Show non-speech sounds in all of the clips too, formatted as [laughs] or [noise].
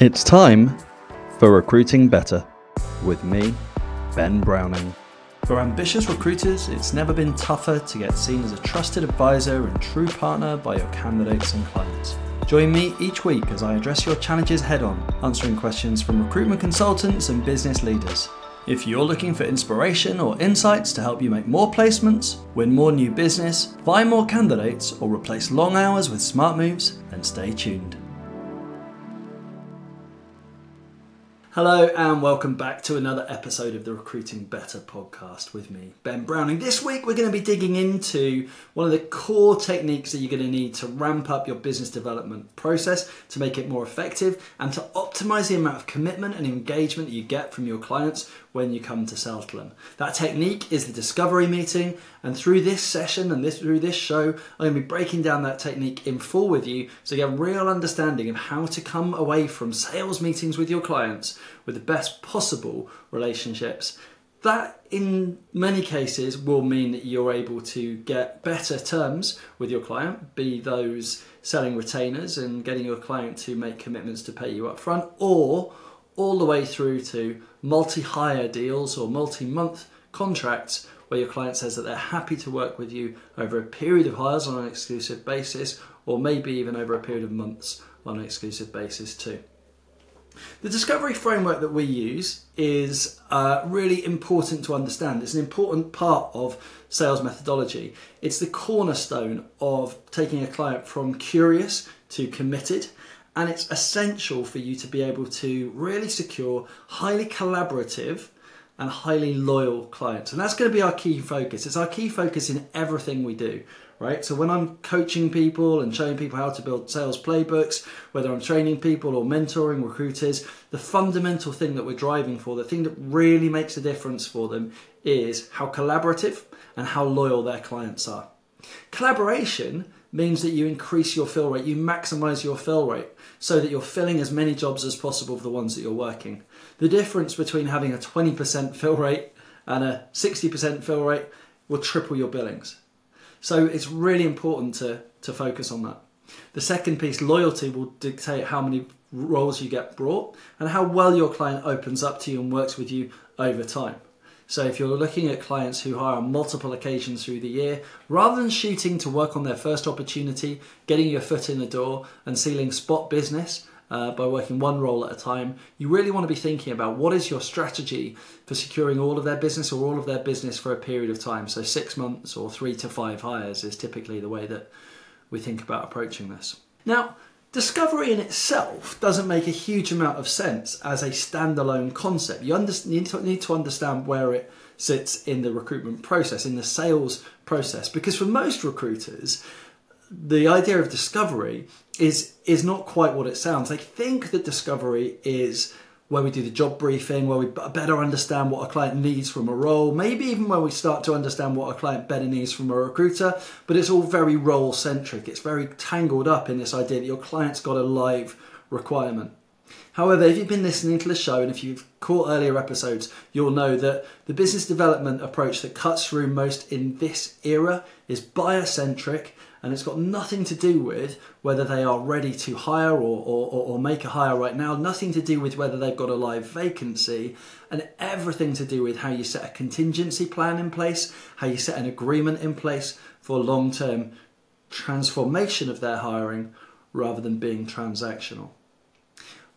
It's time for Recruiting Better with me, Ben Browning. For ambitious recruiters, it's never been tougher to get seen as a trusted advisor and true partner by your candidates and clients. Join me each week as I address your challenges head on, answering questions from recruitment consultants and business leaders. If you're looking for inspiration or insights to help you make more placements, win more new business, find more candidates, or replace long hours with smart moves, then stay tuned. Hello, and welcome back to another episode of the Recruiting Better podcast with me, Ben Browning. This week, we're going to be digging into one of the core techniques that you're going to need to ramp up your business development process to make it more effective and to optimize the amount of commitment and engagement that you get from your clients when you come to them. That technique is the discovery meeting, and through this session and this through this show, I'm going to be breaking down that technique in full with you so you get a real understanding of how to come away from sales meetings with your clients with the best possible relationships. That, in many cases, will mean that you're able to get better terms with your client, be those selling retainers and getting your client to make commitments to pay you up front, or all the way through to multi hire deals or multi month contracts where your client says that they're happy to work with you over a period of hires on an exclusive basis or maybe even over a period of months on an exclusive basis too. The discovery framework that we use is uh, really important to understand. It's an important part of sales methodology. It's the cornerstone of taking a client from curious to committed and it's essential for you to be able to really secure highly collaborative and highly loyal clients. And that's going to be our key focus. It's our key focus in everything we do, right? So when I'm coaching people and showing people how to build sales playbooks, whether I'm training people or mentoring recruiters, the fundamental thing that we're driving for, the thing that really makes a difference for them is how collaborative and how loyal their clients are. Collaboration means that you increase your fill rate, you maximize your fill rate so that you're filling as many jobs as possible of the ones that you're working. The difference between having a 20% fill rate and a 60% fill rate will triple your billings. So it's really important to, to focus on that. The second piece, loyalty, will dictate how many roles you get brought and how well your client opens up to you and works with you over time. So if you're looking at clients who hire on multiple occasions through the year, rather than shooting to work on their first opportunity, getting your foot in the door and sealing spot business uh, by working one role at a time, you really want to be thinking about what is your strategy for securing all of their business or all of their business for a period of time. So six months or three to five hires is typically the way that we think about approaching this. Now, Discovery in itself doesn't make a huge amount of sense as a standalone concept. You, need to understand where it sits in the recruitment process, in the sales process, because for most recruiters, the idea of discovery is is not quite what it sounds. They think that discovery is where we do the job briefing, where we better understand what a client needs from a role, maybe even where we start to understand what a client better needs from a recruiter, but it's all very role centric. It's very tangled up in this idea that your client's got a live requirement. However, if you've been listening to the show and if you've caught earlier episodes, you'll know that the business development approach that cuts through most in this era is buyer centric and it's got nothing to do with whether they are ready to hire or, or, or, make a hire right now, nothing to do with whether they've got a live vacancy, and everything to do with how you set a contingency plan in place, how you set an agreement in place for long term transformation of their hiring rather than being transactional.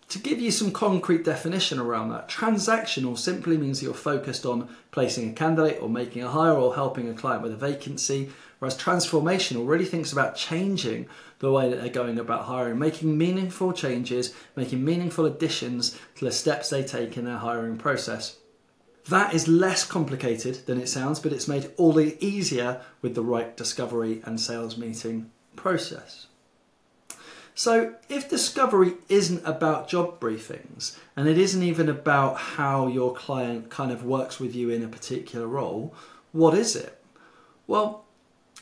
To give you some concrete definition around that, transactional simply means you're focused on placing a candidate or making a hire or helping a client with a vacancy, whereas transformational really thinks about changing the way that they're going about hiring, making meaningful changes, making meaningful additions to the steps they take in their hiring process. That is less complicated than it sounds, but it's made all the easier with the right discovery and sales meeting process. So, if discovery isn't about job briefings and it isn't even about how your client kind of works with you in a particular role, what is it? Well,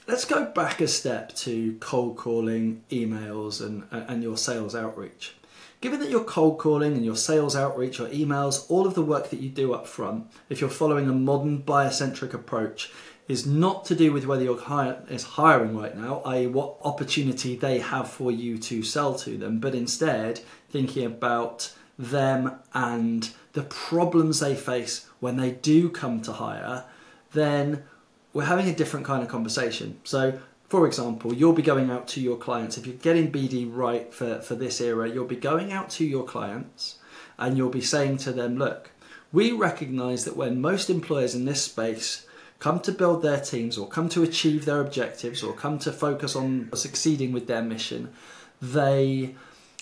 let's go back a step to cold calling, emails, and, and your sales outreach. Given that your cold calling and your sales outreach or emails, all of the work that you do up front, if you're following a modern buyer centric approach, is not to do with whether your client is hiring right now, i.e., what opportunity they have for you to sell to them, but instead thinking about them and the problems they face when they do come to hire, then we're having a different kind of conversation. So, for example, you'll be going out to your clients. If you're getting BD right for, for this era, you'll be going out to your clients and you'll be saying to them, look, we recognize that when most employers in this space come to build their teams or come to achieve their objectives or come to focus on succeeding with their mission, they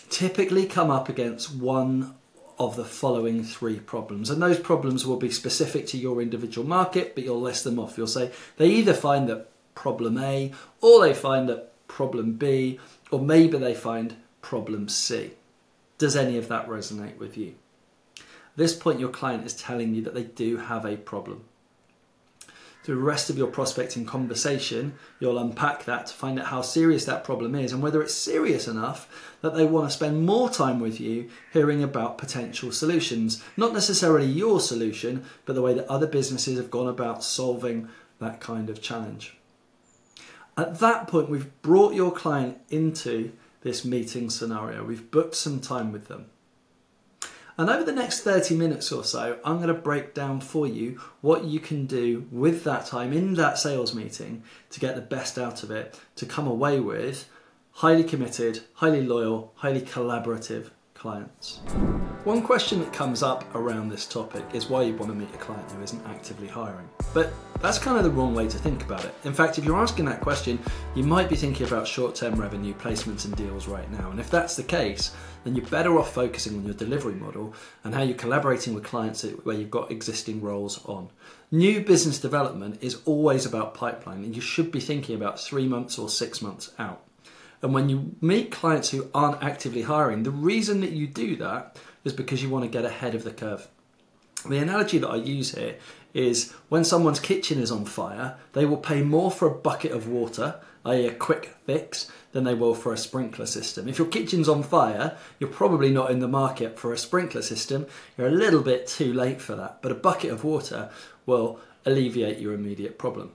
typically come up against one of the following three problems. And those problems will be specific to your individual market, but you'll list them off. You'll say they either find that problem A, or they find that problem B, or maybe they find problem C. Does any of that resonate with you? At this point, your client is telling you that they do have a problem through the rest of your prospecting conversation, you'll unpack that to find out how serious that problem is and whether it's serious enough that they want to spend more time with you hearing about potential solutions. Not necessarily your solution, but the way that other businesses have gone about solving that kind of challenge. At that point, we've brought your client into this meeting scenario, we've booked some time with them. And over the next 30 minutes or so, I'm going to break down for you what you can do with that time in that sales meeting to get the best out of it, to come away with highly committed, highly loyal, highly collaborative clients. One question that comes up around this topic is why you want to meet a client who isn't actively hiring. But that's kind of the wrong way to think about it. In fact, if you're asking that question, you might be thinking about short term revenue placements and deals right now. And if that's the case, then you're better off focusing on your delivery model and how you're collaborating with clients where you've got existing roles on. New business development is always about pipeline, and you should be thinking about three months or six months out. And when you meet clients who aren't actively hiring, the reason that you do that is because you want to get ahead of the curve. The analogy that I use here is when someone's kitchen is on fire, they will pay more for a bucket of water, i.e., a quick fix, than they will for a sprinkler system. If your kitchen's on fire, you're probably not in the market for a sprinkler system. You're a little bit too late for that, but a bucket of water will alleviate your immediate problem.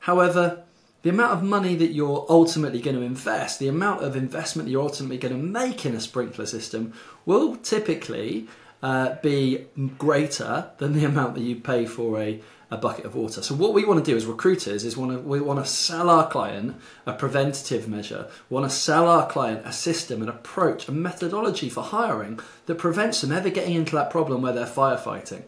However, the amount of money that you're ultimately going to invest, the amount of investment you're ultimately going to make in a sprinkler system will typically uh, be greater than the amount that you pay for a, a bucket of water. So what we want to do as recruiters is want to, we want to sell our client a preventative measure. We want to sell our client a system, an approach, a methodology for hiring that prevents them ever getting into that problem where they're firefighting.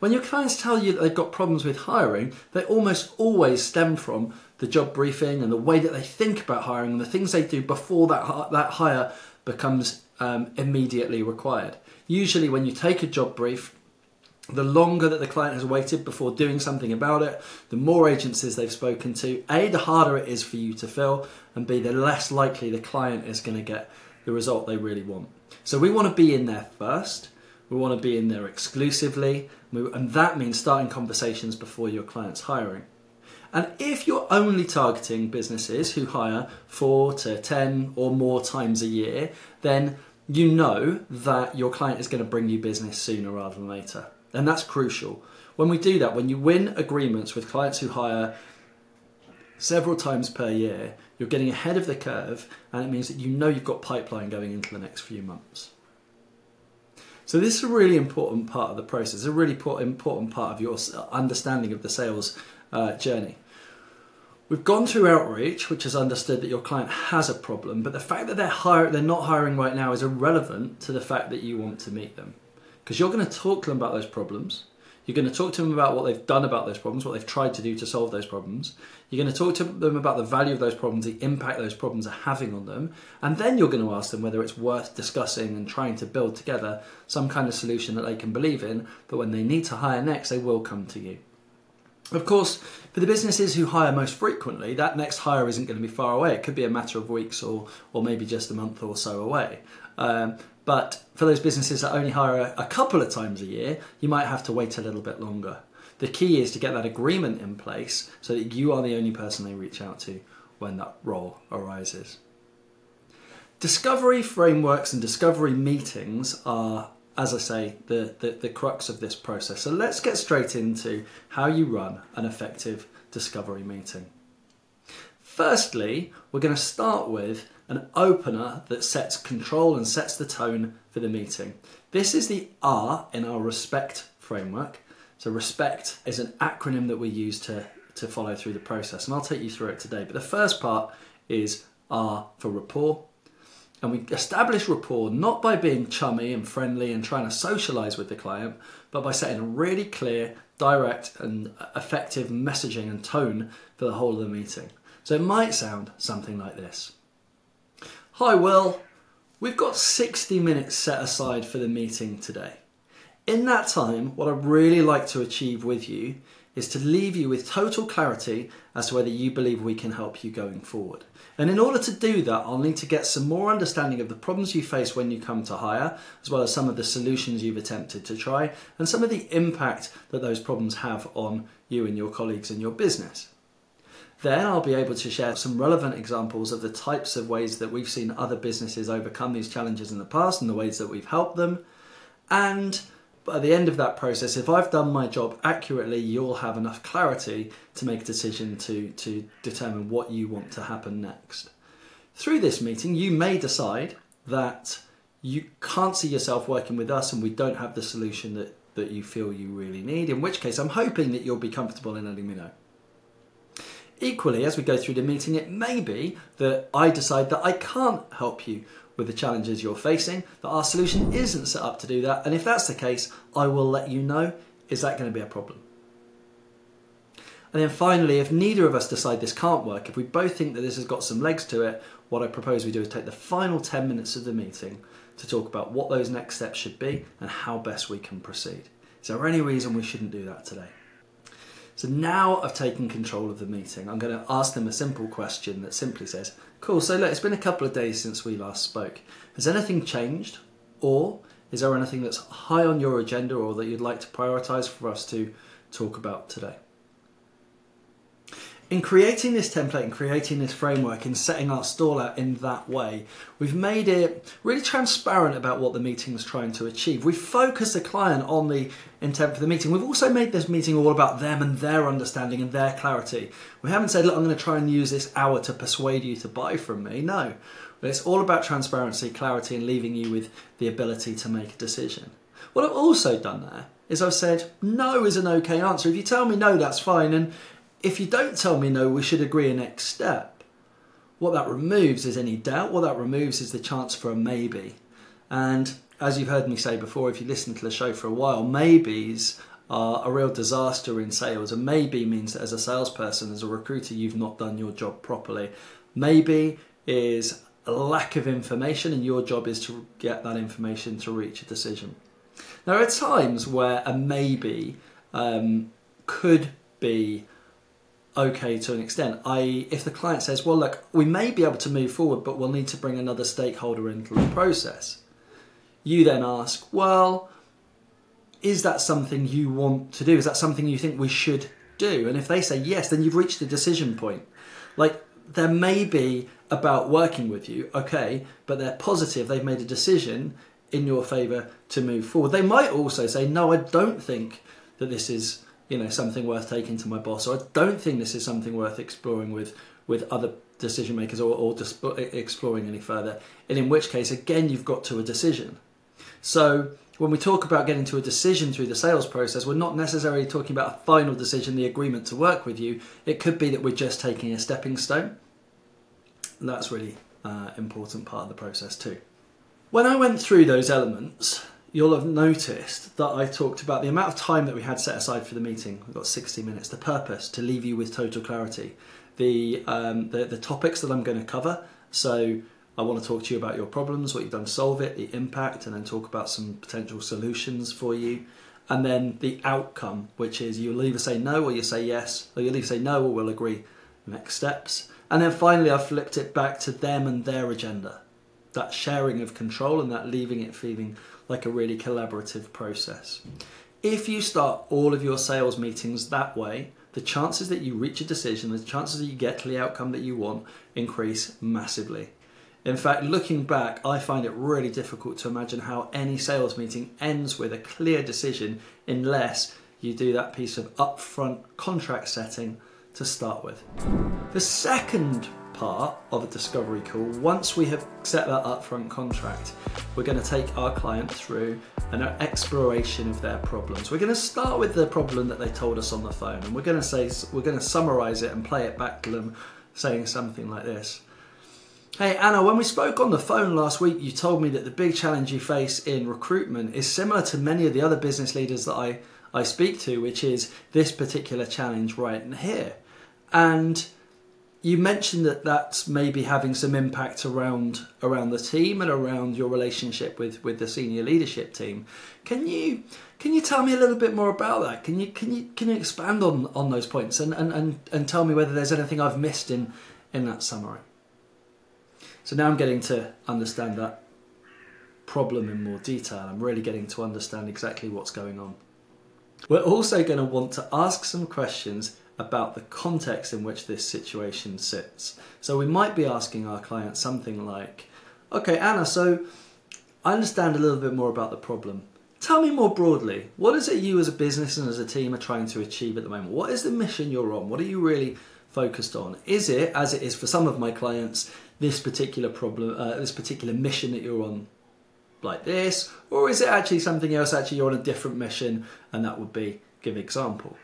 When your clients tell you that they've got problems with hiring, they almost always stem from the job briefing and the way that they think about hiring and the things they do before that, that hire becomes um, immediately required. Usually, when you take a job brief, the longer that the client has waited before doing something about it, the more agencies they've spoken to, A, the harder it is for you to fill, and B, the less likely the client is going to get the result they really want. So we want to be in there first. We want to be in there exclusively, and that means starting conversations before your client's hiring. And if you're only targeting businesses who hire four to 10 or more times a year, then you know that your client is going to bring you business sooner rather than later. And that's crucial. When we do that, when you win agreements with clients who hire several times per year, you're getting ahead of the curve, and it means that you know you've got pipeline going into the next few months. So, this is a really important part of the process, a really important part of your understanding of the sales uh, journey. We've gone through outreach, which has understood that your client has a problem, but the fact that they're hire, they're not hiring right now is irrelevant to the fact that you want to meet them, because you're going to talk to them about those problems. You're going to talk to them about what they've done about those problems, what they've tried to do to solve those problems. You're going to talk to them about the value of those problems, the impact those problems are having on them, and then you're going to ask them whether it's worth discussing and trying to build together some kind of solution that they can believe in. that when they need to hire next, they will come to you. Of course, for the businesses who hire most frequently, that next hire isn't going to be far away. It could be a matter of weeks or, or maybe just a month or so away. Um, but for those businesses that only hire a, a couple of times a year, you might have to wait a little bit longer. The key is to get that agreement in place so that you are the only person they reach out to when that role arises. Discovery frameworks and discovery meetings are as I say, the, the, the crux of this process. So let's get straight into how you run an effective discovery meeting. Firstly, we're going to start with an opener that sets control and sets the tone for the meeting. This is the R in our respect framework. So, respect is an acronym that we use to, to follow through the process, and I'll take you through it today. But the first part is R for rapport. And we establish rapport not by being chummy and friendly and trying to socialize with the client, but by setting a really clear, direct, and effective messaging and tone for the whole of the meeting. So it might sound something like this Hi, Will. We've got 60 minutes set aside for the meeting today. In that time, what I'd really like to achieve with you is to leave you with total clarity as to whether you believe we can help you going forward. And in order to do that, I'll need to get some more understanding of the problems you face when you come to hire, as well as some of the solutions you've attempted to try, and some of the impact that those problems have on you and your colleagues and your business. Then I'll be able to share some relevant examples of the types of ways that we've seen other businesses overcome these challenges in the past and the ways that we've helped them. And but at the end of that process, if I've done my job accurately, you'll have enough clarity to make a decision to, to determine what you want to happen next. Through this meeting, you may decide that you can't see yourself working with us and we don't have the solution that, that you feel you really need, in which case I'm hoping that you'll be comfortable in letting me know. Equally, as we go through the meeting, it may be that I decide that I can't help you with the challenges you're facing, that our solution isn't set up to do that. And if that's the case, I will let you know. Is that going to be a problem? And then finally, if neither of us decide this can't work, if we both think that this has got some legs to it, what I propose we do is take the final 10 minutes of the meeting to talk about what those next steps should be and how best we can proceed. Is there any reason we shouldn't do that today? So now I've taken control of the meeting. I'm going to ask them a simple question that simply says, Cool, so look, it's been a couple of days since we last spoke. Has anything changed? Or is there anything that's high on your agenda or that you'd like to prioritise for us to talk about today? In creating this template and creating this framework and setting our stall out in that way, we've made it really transparent about what the meeting is trying to achieve. We've focused the client on the intent for the meeting. We've also made this meeting all about them and their understanding and their clarity. We haven't said, look, I'm going to try and use this hour to persuade you to buy from me. No. But it's all about transparency, clarity, and leaving you with the ability to make a decision. What I've also done there is I've said no is an okay answer. If you tell me no, that's fine. And if you don't tell me no, we should agree a next step. What that removes is any doubt. What that removes is the chance for a maybe. And as you've heard me say before, if you listen to the show for a while, maybes are a real disaster in sales. A maybe means that as a salesperson, as a recruiter, you've not done your job properly. Maybe is a lack of information, and your job is to get that information to reach a decision. There are times where a maybe um, could be okay to an extent. I if the client says, "Well, look, we may be able to move forward, but we'll need to bring another stakeholder into the process." You then ask, "Well, is that something you want to do? Is that something you think we should do?" And if they say yes, then you've reached a decision point. Like there may be about working with you, okay, but they're positive. They've made a decision in your favour to move forward. They might also say, "No, I don't think that this is you know something worth taking to my boss, or I don't think this is something worth exploring with with other decision makers, or, or just exploring any further. And in which case, again, you've got to a decision. So when we talk about getting to a decision through the sales process, we're not necessarily talking about a final decision, the agreement to work with you. It could be that we're just taking a stepping stone. That's really uh, important part of the process too. When I went through those elements, you'll have noticed that I talked about the amount of time that we had set aside for the meeting. We've got 60 minutes. The purpose to leave you with total clarity. The, um, the, the topics that I'm going to cover. So I want to talk to you about your problems, what you've done to solve it, the impact, and then talk about some potential solutions for you. And then the outcome, which is you'll either say no or you say yes, or you'll either say no or we'll agree next steps. And then finally, I've flipped it back to them and their agenda. That sharing of control and that leaving it feeling like a really collaborative process. If you start all of your sales meetings that way, the chances that you reach a decision, the chances that you get to the outcome that you want increase massively. In fact, looking back, I find it really difficult to imagine how any sales meeting ends with a clear decision unless you do that piece of upfront contract setting to start with. The second part of a discovery call, once we have set that upfront contract, we're going to take our client through an exploration of their problems. We're going to start with the problem that they told us on the phone, and we're going to say we're going to summarize it and play it back to them, saying something like this. Hey Anna, when we spoke on the phone last week, you told me that the big challenge you face in recruitment is similar to many of the other business leaders that I, I speak to, which is this particular challenge right here. And you mentioned that that's maybe having some impact around around the team and around your relationship with with the senior leadership team. Can you can you tell me a little bit more about that? Can you can you can you expand on on those points and and and, and tell me whether there's anything I've missed in in that summary? So now I'm getting to understand that problem in more detail. I'm really getting to understand exactly what's going on. We're also going to want to ask some questions about the context in which this situation sits. So we might be asking our client something like, okay, Anna, so I understand a little bit more about the problem. Tell me more broadly, what is it you as a business and as a team are trying to achieve at the moment? What is the mission you're on? What are you really focused on? Is it, as it is for some of my clients, this particular problem, uh, this particular mission that you're on like this? Or is it actually something else? Actually, you're on a different mission, and that would be give example.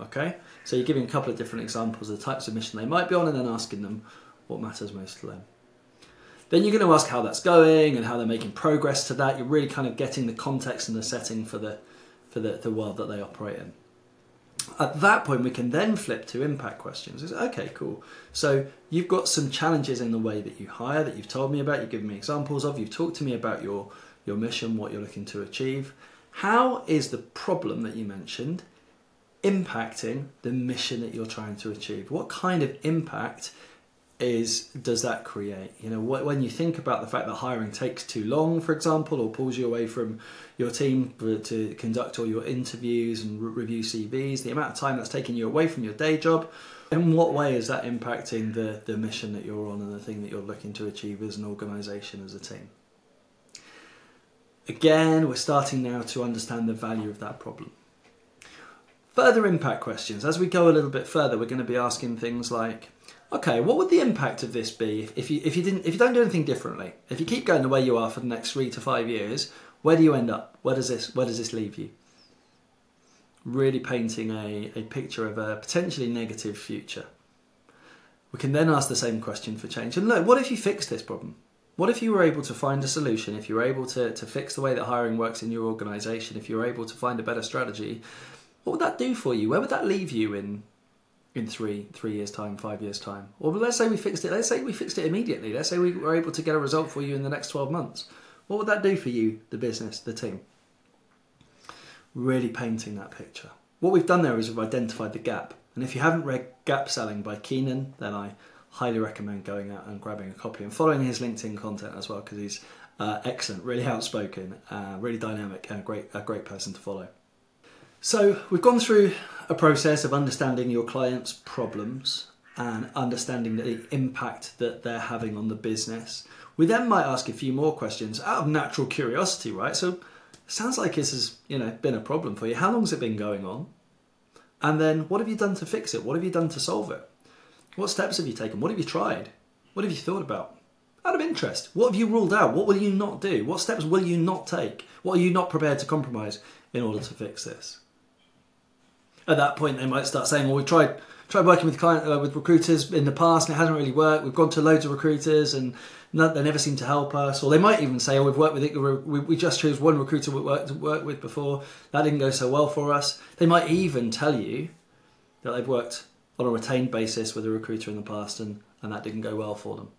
Okay, so you're giving a couple of different examples of the types of mission they might be on, and then asking them what matters most to them. Then you're going to ask how that's going and how they're making progress to that. You're really kind of getting the context and the setting for the for the, the world that they operate in. At that point, we can then flip to impact questions. It's, okay, cool. So you've got some challenges in the way that you hire that you've told me about. You've given me examples of. You've talked to me about your your mission, what you're looking to achieve. How is the problem that you mentioned impacting the mission that you're trying to achieve? What kind of impact is does that create? You know, when you think about the fact that hiring takes too long, for example, or pulls you away from your team to conduct all your interviews and review CVs, the amount of time that's taking you away from your day job, in what way is that impacting the, the mission that you're on and the thing that you're looking to achieve as an organisation, as a team? Again, we're starting now to understand the value of that problem. Further impact questions. As we go a little bit further, we're going to be asking things like, okay, what would the impact of this be if you if you didn't if you don't do anything differently? If you keep going the way you are for the next three to five years, where do you end up? Where does this where does this leave you? Really painting a, a picture of a potentially negative future. We can then ask the same question for change. And look, what if you fix this problem? What if you were able to find a solution, if you were able to, to fix the way that hiring works in your organization, if you were able to find a better strategy what would that do for you? Where would that leave you in in three three years time, five years time? Or let's say we fixed it. Let's say we fixed it immediately. Let's say we were able to get a result for you in the next twelve months. What would that do for you, the business, the team? Really painting that picture. What we've done there is we've identified the gap. And if you haven't read Gap Selling by Keenan, then I highly recommend going out and grabbing a copy and following his LinkedIn content as well because he's uh, excellent, really outspoken, uh, really dynamic, and a great a great person to follow. So, we've gone through a process of understanding your client's problems and understanding the impact that they're having on the business. We then might ask a few more questions out of natural curiosity, right? So, sounds like this has, you know, been a problem for you. How long has it been going on? And then what have you done to fix it? What have you done to solve it? What steps have you taken? What have you tried? What have you thought about? Out of interest, what have you ruled out? What will you not do? What steps will you not take? What are you not prepared to compromise in order to fix this? At that point they might start saying, "Well, we tried tried working with client uh, with recruiters in the past and it hasn't really worked. We've gone to loads of recruiters and not, they never seem to help us." Or they might even say, "Oh, we've worked with it. We, we just chose one recruiter we worked worked with before. That didn't go so well for us." They might even tell you that they've worked on a retained basis with a recruiter in the past and, and that didn't go well for them.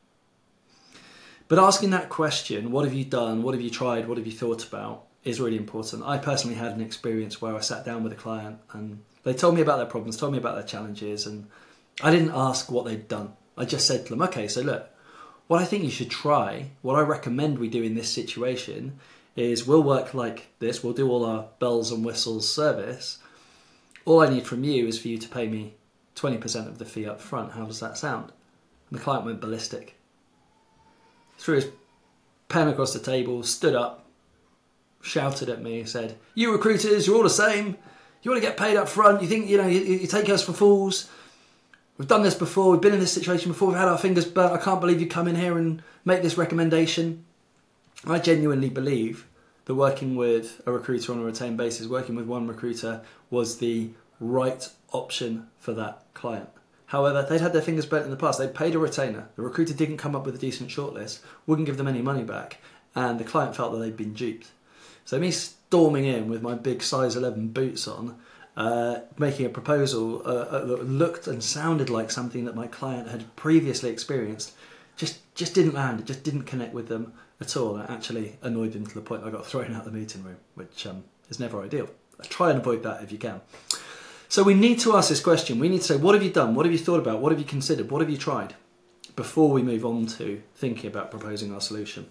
But asking that question, what have you done? What have you tried? What have you thought about? is really important. I personally had an experience where I sat down with a client and they told me about their problems, told me about their challenges, and I didn't ask what they'd done. I just said to them, okay, so look, what I think you should try, what I recommend we do in this situation is we'll work like this, we'll do all our bells and whistles service. All I need from you is for you to pay me 20% of the fee up front. How does that sound? And the client went ballistic. Threw his pen across the table, stood up, shouted at me, said, You recruiters, you're all the same. You want to get paid up front. You think, you know, you, you take us for fools. We've done this before, we've been in this situation before, we've had our fingers burnt. I can't believe you come in here and make this recommendation. I genuinely believe that working with a recruiter on a retained basis, working with one recruiter, was the right option for that client. However, they'd had their fingers burnt in the past. They'd paid a retainer. The recruiter didn't come up with a decent shortlist, wouldn't give them any money back, and the client felt that they'd been duped. So me storming in with my big size 11 boots on, uh, making a proposal uh, uh, that looked and sounded like something that my client had previously experienced, just just didn't land. It just didn't connect with them at all. It actually annoyed them to the point I got [laughs] thrown out of the meeting room, which um, is never ideal. Try and avoid that if you can. So we need to ask this question. We need to say, what have you done? What have you thought about? What have you considered? What have you tried? Before we move on to thinking about proposing our solution.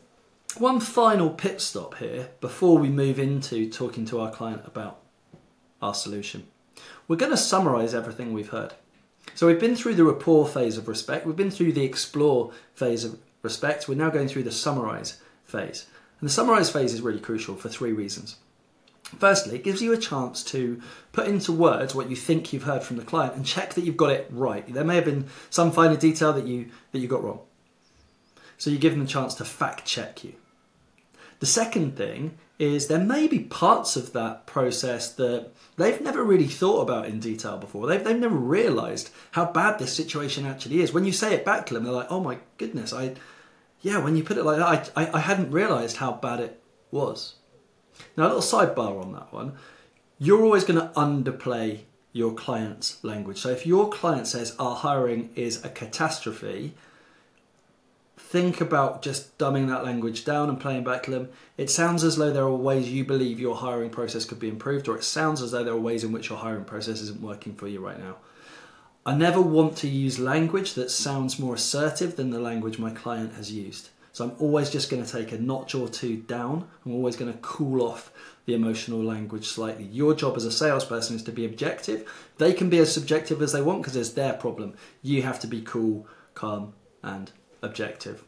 One final pit stop here before we move into talking to our client about our solution. We're going to summarize everything we've heard. So we've been through the rapport phase of respect, we've been through the explore phase of respect, we're now going through the summarize phase. And the summarize phase is really crucial for three reasons. Firstly, it gives you a chance to put into words what you think you've heard from the client and check that you've got it right. There may have been some finer detail that you that you got wrong. So you give them a chance to fact check you. The second thing is there may be parts of that process that they've never really thought about in detail before. They've, they've never realized how bad this situation actually is. When you say it back to them, they're like, oh my goodness, I, yeah, when you put it like that, I, I, I hadn't realized how bad it was. Now, a little sidebar on that one. You're always going to underplay your client's language. So if your client says our hiring is a catastrophe, think about just dumbing that language down and playing back to them. It sounds as though there are ways you believe your hiring process could be improved, or it sounds as though there are ways in which your hiring process isn't working for you right now. I never want to use language that sounds more assertive than the language my client has used. So I'm always just going to take a notch or two down. I'm always going to cool off the emotional language slightly. Your job as a salesperson is to be objective. They can be as subjective as they want because it's their problem. You have to be cool, calm, and objective.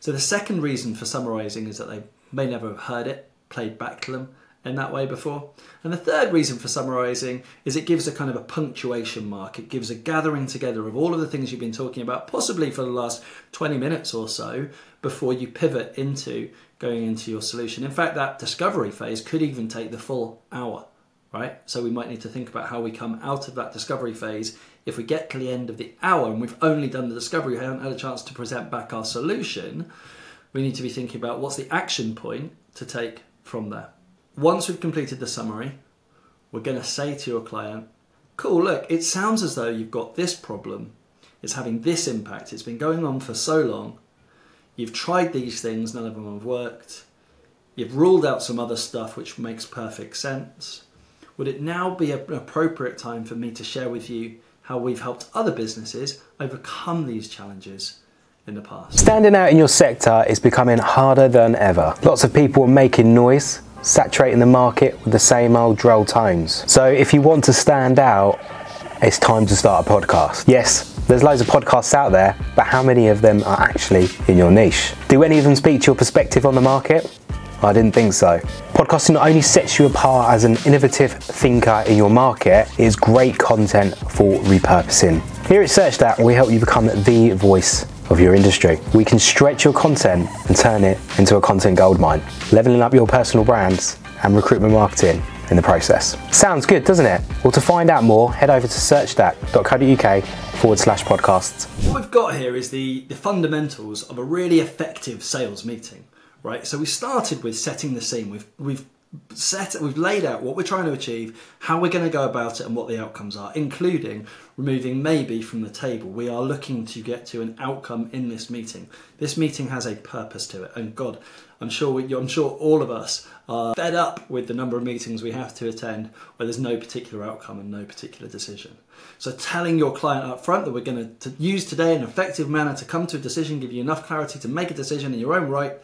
So the second reason for summarizing is that they may never have heard it played back to them in that way before. And the third reason for summarizing is it gives a kind of a punctuation mark. It gives a gathering together of all of the things you've been talking about, possibly for the last 20 minutes or so, before you pivot into going into your solution. In fact, that discovery phase could even take the full hour, right? So we might need to think about how we come out of that discovery phase. If we get to the end of the hour and we've only done the discovery, we haven't had a chance to present back our solution, we need to be thinking about what's the action point to take from there. Once we've completed the summary, we're going to say to your client, cool, look, it sounds as though you've got this problem. It's having this impact. It's been going on for so long. You've tried these things, none of them have worked. You've ruled out some other stuff which makes perfect sense. Would it now be an appropriate time for me to share with you how we've helped other businesses overcome these challenges in the past? Standing out in your sector is becoming harder than ever. Lots of people are making noise saturating the market with the same old droll tones. So if you want to stand out, it's time to start a podcast. Yes, there's loads of podcasts out there, but how many of them are actually in your niche? Do any of them speak to your perspective on the market? I didn't think so. Podcasting not only sets you apart as an innovative thinker in your market, it is great content for repurposing. Here at Search Stack, we help you become the voice of your industry. We can stretch your content and turn it into a content goldmine, leveling up your personal brands and recruitment marketing in the process. Sounds good, doesn't it? Well, to find out more, head over to searchstack.co.uk forward slash podcasts. What we've got here is the, the fundamentals of a really effective sales meeting, right? So we started with setting the scene. We've, we've set we've laid out what we're trying to achieve how we're going to go about it and what the outcomes are including removing maybe from the table we are looking to get to an outcome in this meeting this meeting has a purpose to it and god i'm sure we, i'm sure all of us are fed up with the number of meetings we have to attend where there's no particular outcome and no particular decision so telling your client up front that we're going to, use today an effective manner to come to a decision give you enough clarity to make a decision in your own right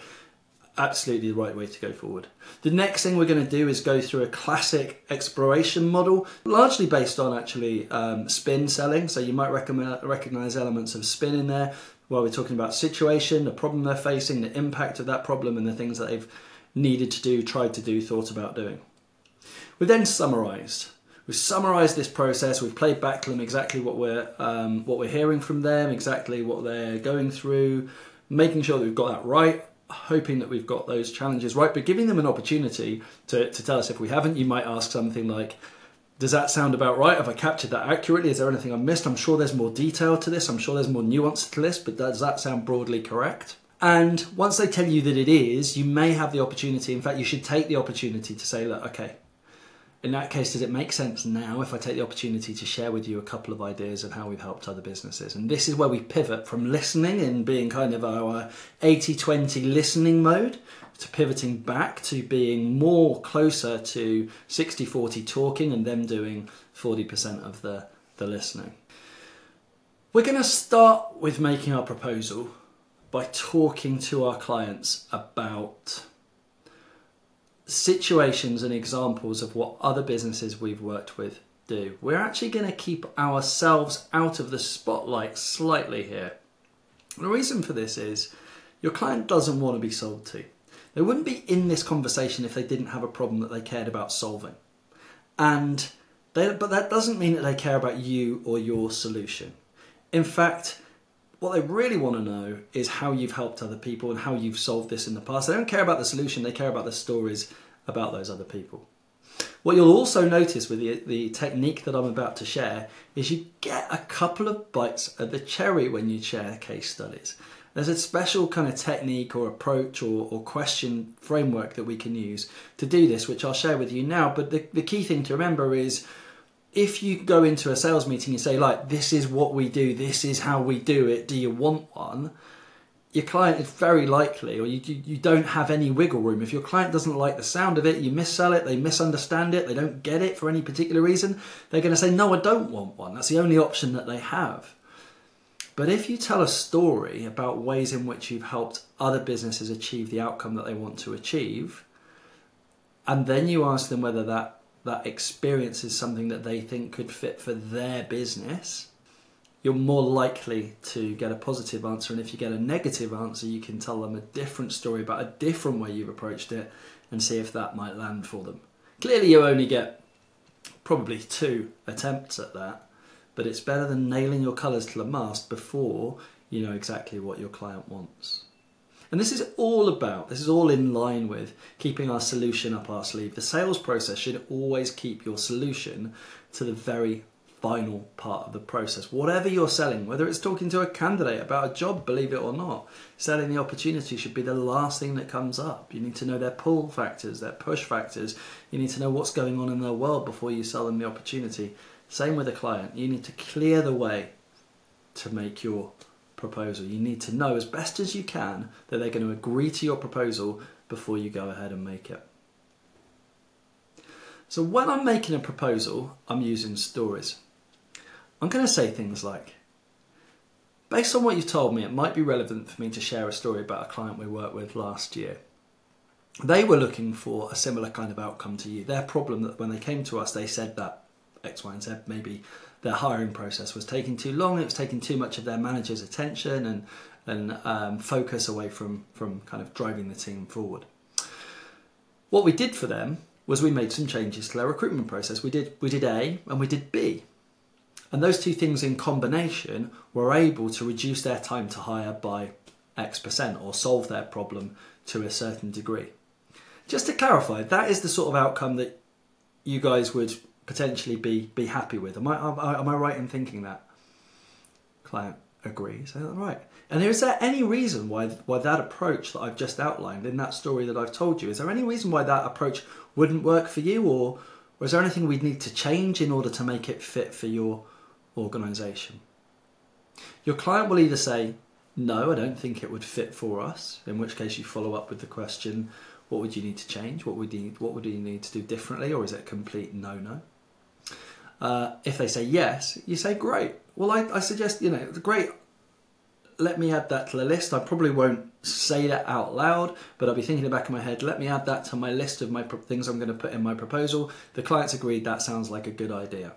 absolutely the right way to go forward. The next thing we're going to do is go through a classic exploration model, largely based on actually um, spin selling. So you might recognize elements of spin in there while we're talking about situation, the problem they're facing, the impact of that problem, and the things that they've needed to do, tried to do, thought about doing. We've then summarized. we've summarised this process. We've played back to them exactly what we're um, what we're hearing from them, exactly what they're going through, making sure that we've got that right. Hoping that we've got those challenges right, but giving them an opportunity to, to tell us if we haven't. You might ask something like, does that sound about right? Have I captured that accurately? Is there anything I missed? I'm sure there's more detail to this. I'm sure there's more nuance to this, but does that sound broadly correct? And once they tell you that it is, you may have the opportunity. In fact, you should take the opportunity to say, look, okay, in that case, does it make sense now if I take the opportunity to share with you a couple of ideas of how we've helped other businesses? And this is where we pivot from listening and being kind of our 80 20 listening mode to pivoting back to being more closer to 60 40 talking and them doing 40% of the, the listening. We're going to start with making our proposal by talking to our clients about situations and examples of what other businesses we've worked with do. We're actually going to keep ourselves out of the spotlight slightly here. The reason for this is your client doesn't want to be sold to. They wouldn't be in this conversation if they didn't have a problem that they cared about solving. And they, but that doesn't mean that they care about you or your solution. In fact, what they really want to know is how you've helped other people and how you've solved this in the past. They don't care about the solution, they care about the stories about those other people. What you'll also notice with the, the technique that I'm about to share is you get a couple of bites at the cherry when you share case studies. There's a special kind of technique or approach or, or question framework that we can use to do this, which I'll share with you now. But the, the key thing to remember is if you go into a sales meeting and say like this is what we do this is how we do it do you want one? Your client is very likely or you, you don't have any wiggle room. If your client doesn't like the sound of it you missell it they misunderstand it they don't get it for any particular reason they're going to say no i don't want one. That's the only option that they have. But if you tell a story about ways in which you've helped other businesses achieve the outcome that they want to achieve and then you ask them whether that that experience is something that they think could fit for their business, you're more likely to get a positive answer. And if you get a negative answer, you can tell them a different story about a different way you've approached it and see if that might land for them. Clearly, you only get probably two attempts at that, but it's better than nailing your colours to the mast before you know exactly what your client wants. And this is all about, this is all in line with keeping our solution up our sleeve. The sales process should always keep your solution to the very final part of the process. Whatever you're selling, whether it's talking to a candidate about a job, believe it or not, selling the opportunity should be the last thing that comes up. You need to know their pull factors, their push factors. You need to know what's going on in their world before you sell them the opportunity. Same with a client. You need to clear the way to make your proposal. You need to know as best as you can that they're going to agree to your proposal before you go ahead and make it. So when I'm making a proposal, I'm using stories. I'm going to say things like, based on what you've told me, it might be relevant for me to share a story about a client we worked with last year. They were looking for a similar kind of outcome to you. Their problem that when they came to us, they said that X, Y, and Z maybe their hiring process was taking too long. It was taking too much of their manager's attention and and um, focus away from from kind of driving the team forward. What we did for them was we made some changes to their recruitment process. We did we did A and we did B, and those two things in combination were able to reduce their time to hire by X percent or solve their problem to a certain degree. Just to clarify, that is the sort of outcome that you guys would potentially be be happy with. Am I am I, am I right in thinking that? Client agrees. Right. And is there any reason why why that approach that I've just outlined in that story that I've told you? Is there any reason why that approach wouldn't work for you, or or is there anything we'd need to change in order to make it fit for your organisation? Your client will either say, "No, I don't think it would fit for us," in which case you follow up with the question, "What would you need to change? What would you what would you need to do differently, or is it a complete no-no?" Uh, if they say yes, you say great. Well, I, I suggest you know great. Let me add that to the list. I probably won't say that out loud, but I'll be thinking in the back of my head. Let me add that to my list of my pro- things I'm going to put in my proposal. The client's agreed. That sounds like a good idea.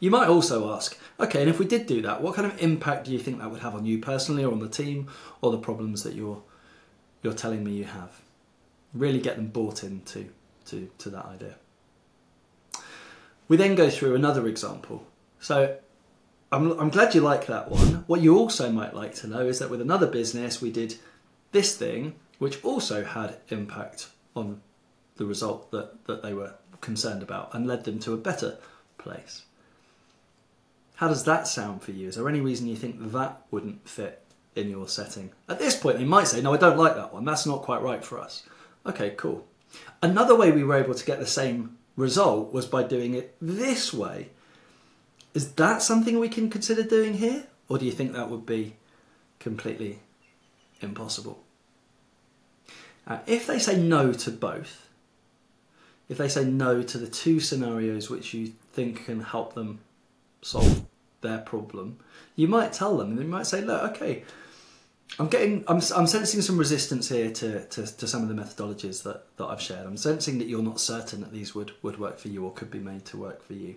You might also ask, okay, and if we did do that, what kind of impact do you think that would have on you personally, or on the team, or the problems that you're you're telling me you have? Really get them bought into to to that idea. We then go through another example. So I'm, I'm glad you like that one. What you also might like to know is that with another business, we did this thing, which also had impact on the result that, that they were concerned about and led them to a better place. How does that sound for you? Is there any reason you think that wouldn't fit in your setting? At this point, they might say, No, I don't like that one. That's not quite right for us. Okay, cool. Another way we were able to get the same result was by doing it this way. Is that something we can consider doing here? Or do you think that would be completely impossible? Uh, if they say no to both, if they say no to the two scenarios which you think can help them solve their problem, you might tell them, and they might say, "Look, okay, I'm getting, I'm, I'm sensing some resistance here to, to, to some of the methodologies that, that I've shared. I'm sensing that you're not certain that these would, would work for you or could be made to work for you."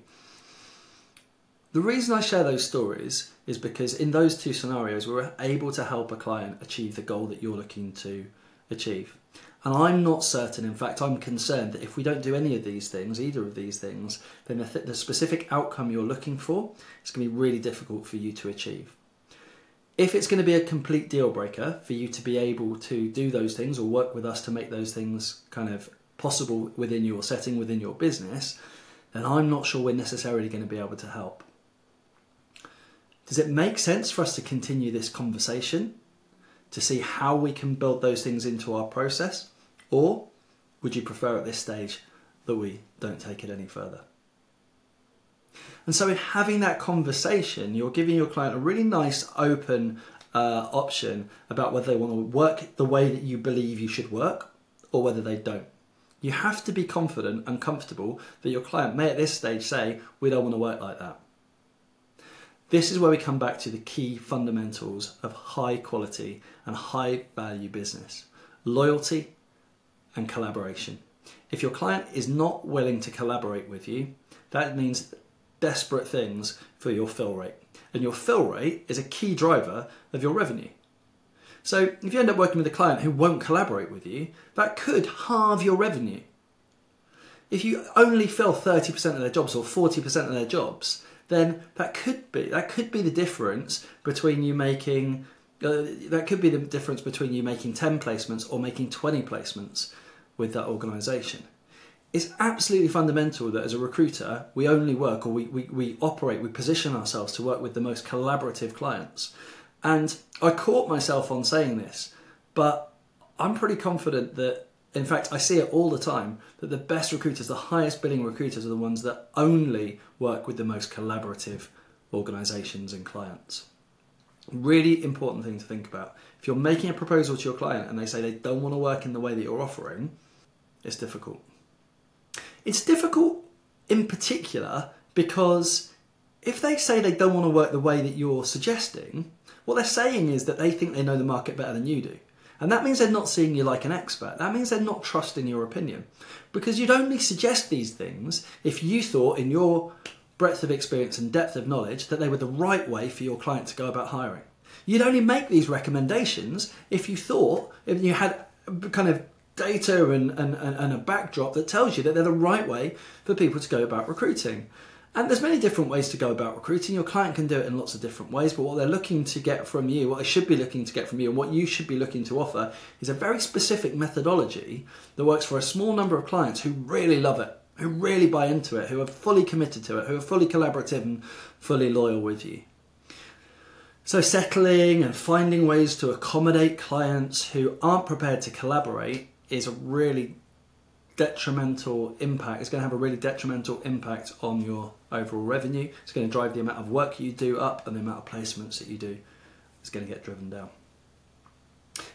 The reason I share those stories is because in those two scenarios, we're able to help a client achieve the goal that you're looking to achieve. And I'm not certain, in fact, I'm concerned that if we don't do any of these things, either of these things, then the, th- the specific outcome you're looking for is going to be really difficult for you to achieve. If it's going to be a complete deal breaker for you to be able to do those things or work with us to make those things kind of possible within your setting, within your business, then I'm not sure we're necessarily going to be able to help. Does it make sense for us to continue this conversation to see how we can build those things into our process? Or would you prefer at this stage that we don't take it any further? And so, in having that conversation, you're giving your client a really nice open uh, option about whether they want to work the way that you believe you should work or whether they don't. You have to be confident and comfortable that your client may at this stage say, We don't want to work like that. This is where we come back to the key fundamentals of high quality and high value business loyalty and collaboration. If your client is not willing to collaborate with you, that means desperate things for your fill rate. And your fill rate is a key driver of your revenue. So if you end up working with a client who won't collaborate with you, that could halve your revenue. If you only fill 30% of their jobs or 40% of their jobs, then that could be that could be the difference between you making uh, that could be the difference between you making 10 placements or making 20 placements with that organization it's absolutely fundamental that as a recruiter we only work or we, we, we operate we position ourselves to work with the most collaborative clients and i caught myself on saying this but i'm pretty confident that in fact, I see it all the time that the best recruiters, the highest billing recruiters, are the ones that only work with the most collaborative organizations and clients. Really important thing to think about. If you're making a proposal to your client and they say they don't want to work in the way that you're offering, it's difficult. It's difficult in particular because if they say they don't want to work the way that you're suggesting, what they're saying is that they think they know the market better than you do. And that means they're not seeing you like an expert. That means they're not trusting your opinion. Because you'd only suggest these things if you thought, in your breadth of experience and depth of knowledge, that they were the right way for your client to go about hiring. You'd only make these recommendations if you thought, if you had kind of data and, and, and a backdrop that tells you that they're the right way for people to go about recruiting. And there's many different ways to go about recruiting. Your client can do it in lots of different ways, but what they're looking to get from you, what they should be looking to get from you, and what you should be looking to offer is a very specific methodology that works for a small number of clients who really love it, who really buy into it, who are fully committed to it, who are fully collaborative and fully loyal with you. So, settling and finding ways to accommodate clients who aren't prepared to collaborate is a really detrimental impact. It's going to have a really detrimental impact on your overall revenue. It's going to drive the amount of work you do up and the amount of placements that you do is going to get driven down.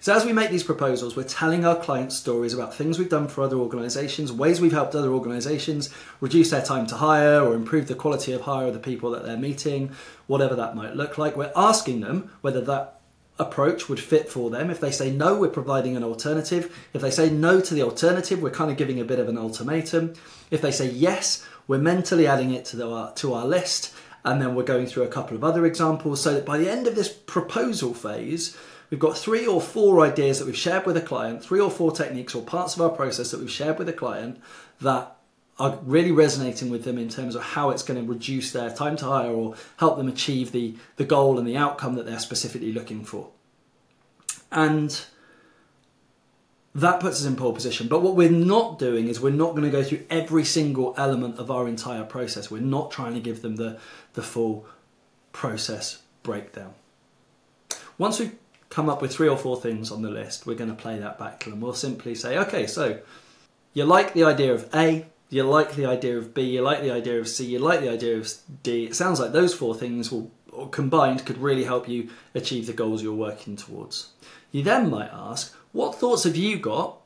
So, as we make these proposals, we're telling our clients stories about things we've done for other organisations, ways we've helped other organisations reduce their time to hire or improve the quality of hire of the people that they're meeting, whatever that might look like. We're asking them whether that approach would fit for them. If they say no, we're providing an alternative. If they say no to the alternative, we're kind of giving a bit of an ultimatum. If they say yes, we're mentally adding it to, the, to our list, and then we're going through a couple of other examples so that by the end of this proposal phase, we've got three or four ideas that we've shared with a client, three or four techniques or parts of our process that we've shared with a client that are really resonating with them in terms of how it's going to reduce their time to hire or help them achieve the, the goal and the outcome that they're specifically looking for. And that puts us in pole position. But what we're not doing is we're not going to go through every single element of our entire process. We're not trying to give them the, the full process breakdown. Once we've come up with three or four things on the list, we're going to play that back to them. We'll simply say, okay, so you like the idea of A, you like the idea of B, you like the idea of C, you like the idea of D. It sounds like those four things will combined could really help you achieve the goals you're working towards. You then might ask, what thoughts have you got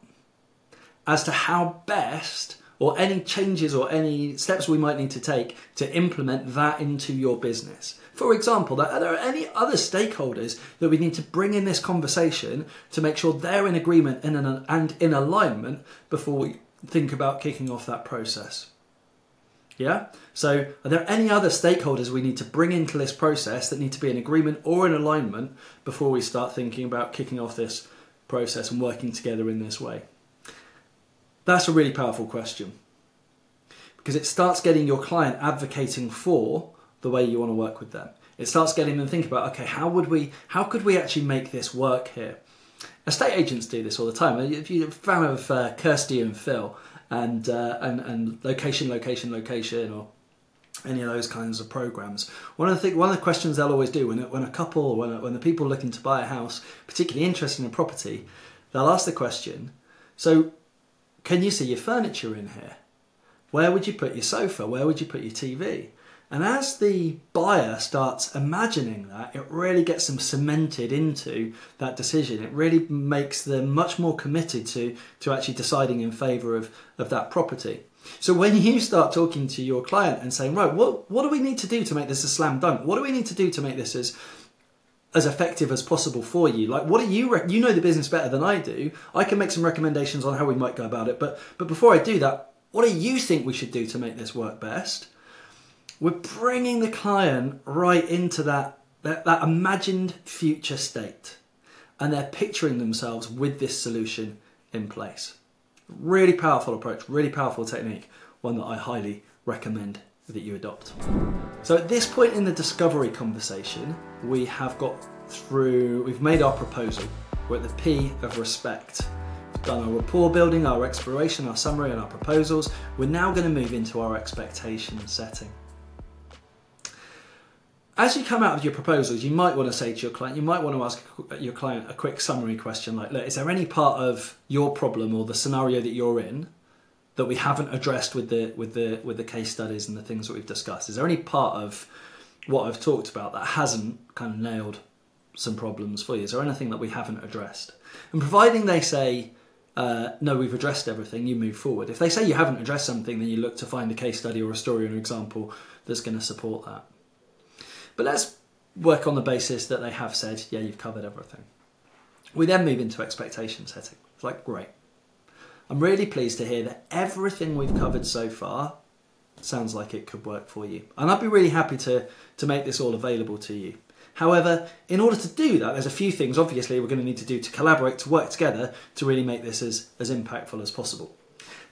as to how best or any changes or any steps we might need to take to implement that into your business? For example, are there any other stakeholders that we need to bring in this conversation to make sure they're in agreement and in, and in alignment before we think about kicking off that process? Yeah? So, are there any other stakeholders we need to bring into this process that need to be in agreement or in alignment before we start thinking about kicking off this process and working together in this way? That's a really powerful question because it starts getting your client advocating for the way you want to work with them. It starts getting them think about, okay, how would we, how could we actually make this work here? Estate agents do this all the time. If you're a fan of uh, Kirsty and Phil and, uh, and and location, location, location, or any of those kinds of programs. One of the th- one of the questions they'll always do when when a couple when when the people looking to buy a house, particularly interested in a property, they'll ask the question, so can you see your furniture in here? Where would you put your sofa? Where would you put your TV? And as the buyer starts imagining that, it really gets them cemented into that decision. It really makes them much more committed to, to actually deciding in favour of, of that property. So when you start talking to your client and saying, right, what, what do we need to do to make this a slam dunk? What do we need to do to make this as as effective as possible for you. Like, what do you re- you know the business better than I do? I can make some recommendations on how we might go about it, but but before I do that, what do you think we should do to make this work best? We're bringing the client right into that, that, that imagined future state. And they're picturing themselves with this solution in place. Really powerful approach, really powerful technique, one that I highly recommend that you adopt. So at this point in the discovery conversation, we have got through, we've made our proposal. We're at the P of respect. We've done our rapport building, our exploration, our summary, and our proposals. We're now going to move into our expectation setting as you come out of your proposals, you might want to say to your client, you might want to ask your client a quick summary question like, look, is there any part of your problem or the scenario that you're in that we haven't addressed with the with the with the case studies and the things that we've discussed? Is there any part of what I've talked about that hasn't kind of nailed some problems for you? Is there anything that we haven't addressed? And providing they say, uh, no, we've addressed everything, you move forward. If they say you haven't addressed something, then you look to find a case study or a story or an example that's going to support that. But let's work on the basis that they have said, yeah, you've covered everything. We then move into expectation setting. It's like, great. I'm really pleased to hear that everything we've covered so far sounds like it could work for you. And I'd be really happy to, to make this all available to you. However, in order to do that, there's a few things obviously we're going to need to do to collaborate, to work together to really make this as, as impactful as possible.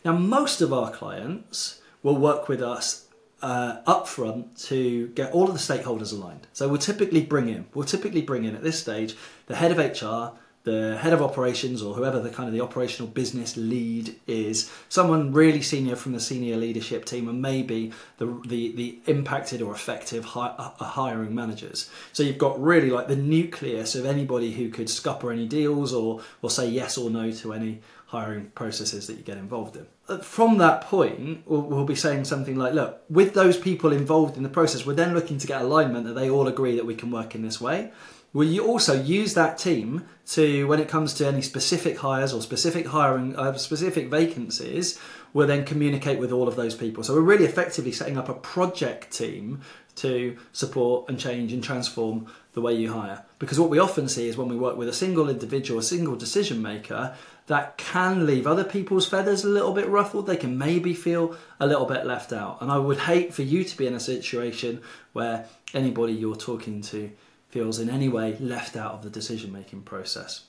Now, most of our clients will work with us uh, upfront to get all of the stakeholders aligned. So we'll typically bring in, we'll typically bring in at this stage the head of HR, the head of operations, or whoever the kind of the operational business lead is, someone really senior from the senior leadership team, and maybe the the, the impacted or effective hi- uh, hiring managers. So you've got really like the nucleus of anybody who could scupper any deals or or say yes or no to any hiring processes that you get involved in. Uh, from that point, we'll, we'll, be saying something like, look, with those people involved in the process, we're then looking to get alignment that they all agree that we can work in this way. You also use that team to, when it comes to any specific hires or specific hiring, uh, specific vacancies, we'll then communicate with all of those people. So we're really effectively setting up a project team to support and change and transform the way you hire. Because what we often see is when we work with a single individual, a single decision maker, that can leave other people's feathers a little bit ruffled. They can maybe feel a little bit left out. And I would hate for you to be in a situation where anybody you're talking to feels in any way left out of the decision making process.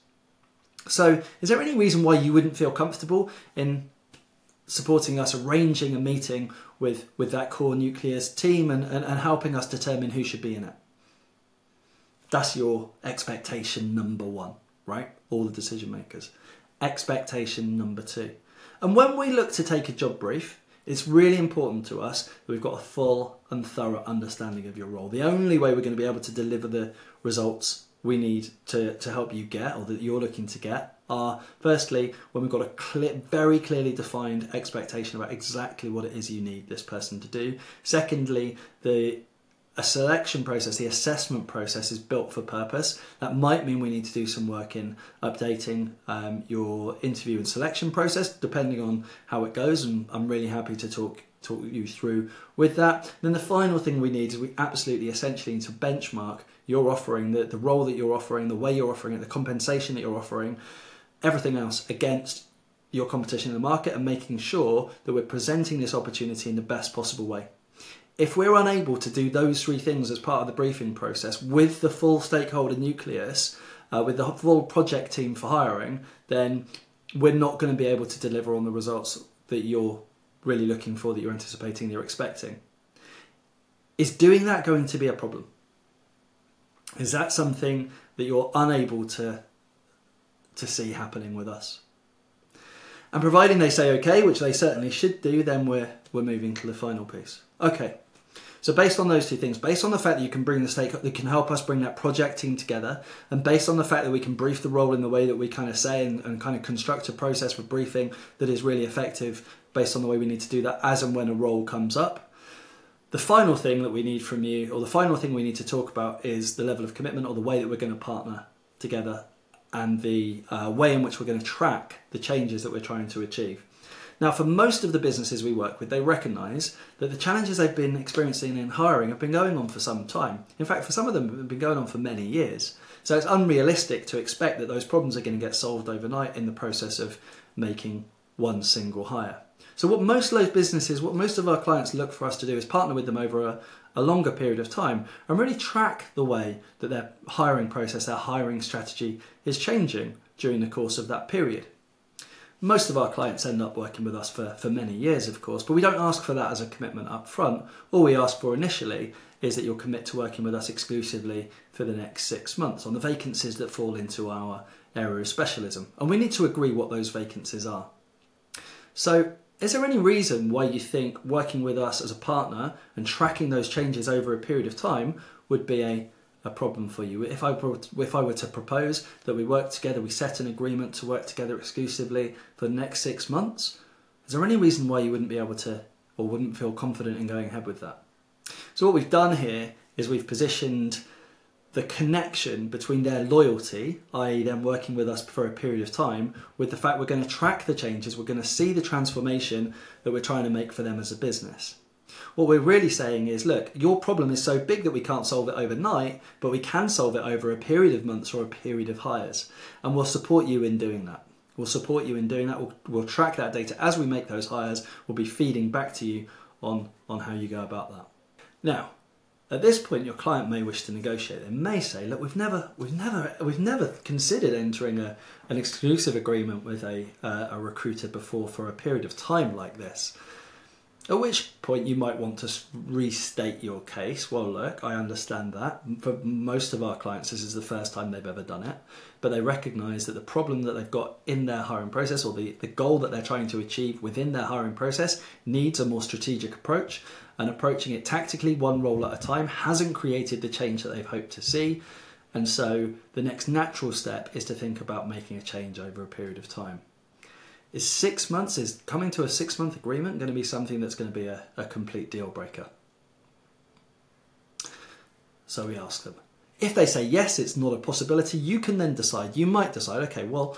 So, is there any reason why you wouldn't feel comfortable in supporting us arranging a meeting with, with that core nucleus team and, and, and helping us determine who should be in it. That's your expectation number one, right? All the decision makers. Expectation number two. And when we look to take a job brief, it's really important to us that we've got a full and thorough understanding of your role. The only way we're going to be able to deliver the results we need to, to help you get or that you're looking to get are firstly when we've got a clear, very clearly defined expectation about exactly what it is you need this person to do. Secondly, the a selection process, the assessment process is built for purpose. That might mean we need to do some work in updating um, your interview and selection process, depending on how it goes. And I'm really happy to talk talk you through with that. then the final thing we need is we absolutely essentially need to benchmark your offering, the, the role that you're offering, the way you're offering it, the compensation that you're offering, everything else against your competition in the market and making sure that we're presenting this opportunity in the best possible way if we're unable to do those three things as part of the briefing process with the full stakeholder nucleus, uh, with the full project team for hiring, then we're not going to be able to deliver on the results that you're really looking for, that you're anticipating, that you're expecting. Is doing that going to be a problem? Is that something that you're unable to, to see happening with us? And providing they say okay, which they certainly should do, then we're, we're moving to the final piece. Okay, so based on those two things, based on the fact that you can bring the stake, that can help us bring that project team together, and based on the fact that we can brief the role in the way that we kind of say and, and kind of construct a process for briefing that is really effective based on the way we need to do that as and when a role comes up. The final thing that we need from you, or the final thing we need to talk about, is the level of commitment or the way that we're going to partner together and the uh, way in which we're going to track the changes that we're trying to achieve. Now, for most of the businesses we work with, they recognise that the challenges they've been experiencing in hiring have been going on for some time. In fact, for some of them, have been going on for many years. So it's unrealistic to expect that those problems are going to get solved overnight in the process of making one single hire. So, what most of those businesses, what most of our clients look for us to do is partner with them over a, a longer period of time and really track the way that their hiring process, their hiring strategy is changing during the course of that period. Most of our clients end up working with us for, for many years, of course, but we don't ask for that as a commitment up front. All we ask for initially is that you'll commit to working with us exclusively for the next six months on the vacancies that fall into our area of specialism. And we need to agree what those vacancies are. So, is there any reason why you think working with us as a partner and tracking those changes over a period of time would be a a problem for you. If I if I were to propose that we work together, we set an agreement to work together exclusively for the next six months, is there any reason why you wouldn't be able to or wouldn't feel confident in going ahead with that? So what we've done here is we've positioned the connection between their loyalty, i.e., them working with us for a period of time, with the fact we're going to track the changes, we're going to see the transformation that we're trying to make for them as a business. What we're really saying is look, your problem is so big that we can't solve it overnight, but we can solve it over a period of months or a period of hires. And we'll support you in doing that. We'll support you in doing that. We'll, we'll track that data as we make those hires. We'll be feeding back to you on, on how you go about that. Now, at this point, your client may wish to negotiate. They may say, "Look, we've never, we've never, we've never considered entering a, an exclusive agreement with a, uh, a recruiter before for a period of time like this." At which point you might want to restate your case. Well, look, I understand that. For most of our clients, this is the first time they've ever done it, but they recognize that the problem that they've got in their hiring process or the, the goal that they're trying to achieve within their hiring process needs a more strategic approach. And approaching it tactically, one role at a time, hasn't created the change that they've hoped to see. And so the next natural step is to think about making a change over a period of time. Is six months, is coming to a six month agreement going to be something that's going to be a, a complete deal breaker? So we ask them. If they say yes, it's not a possibility, you can then decide. You might decide, okay, well,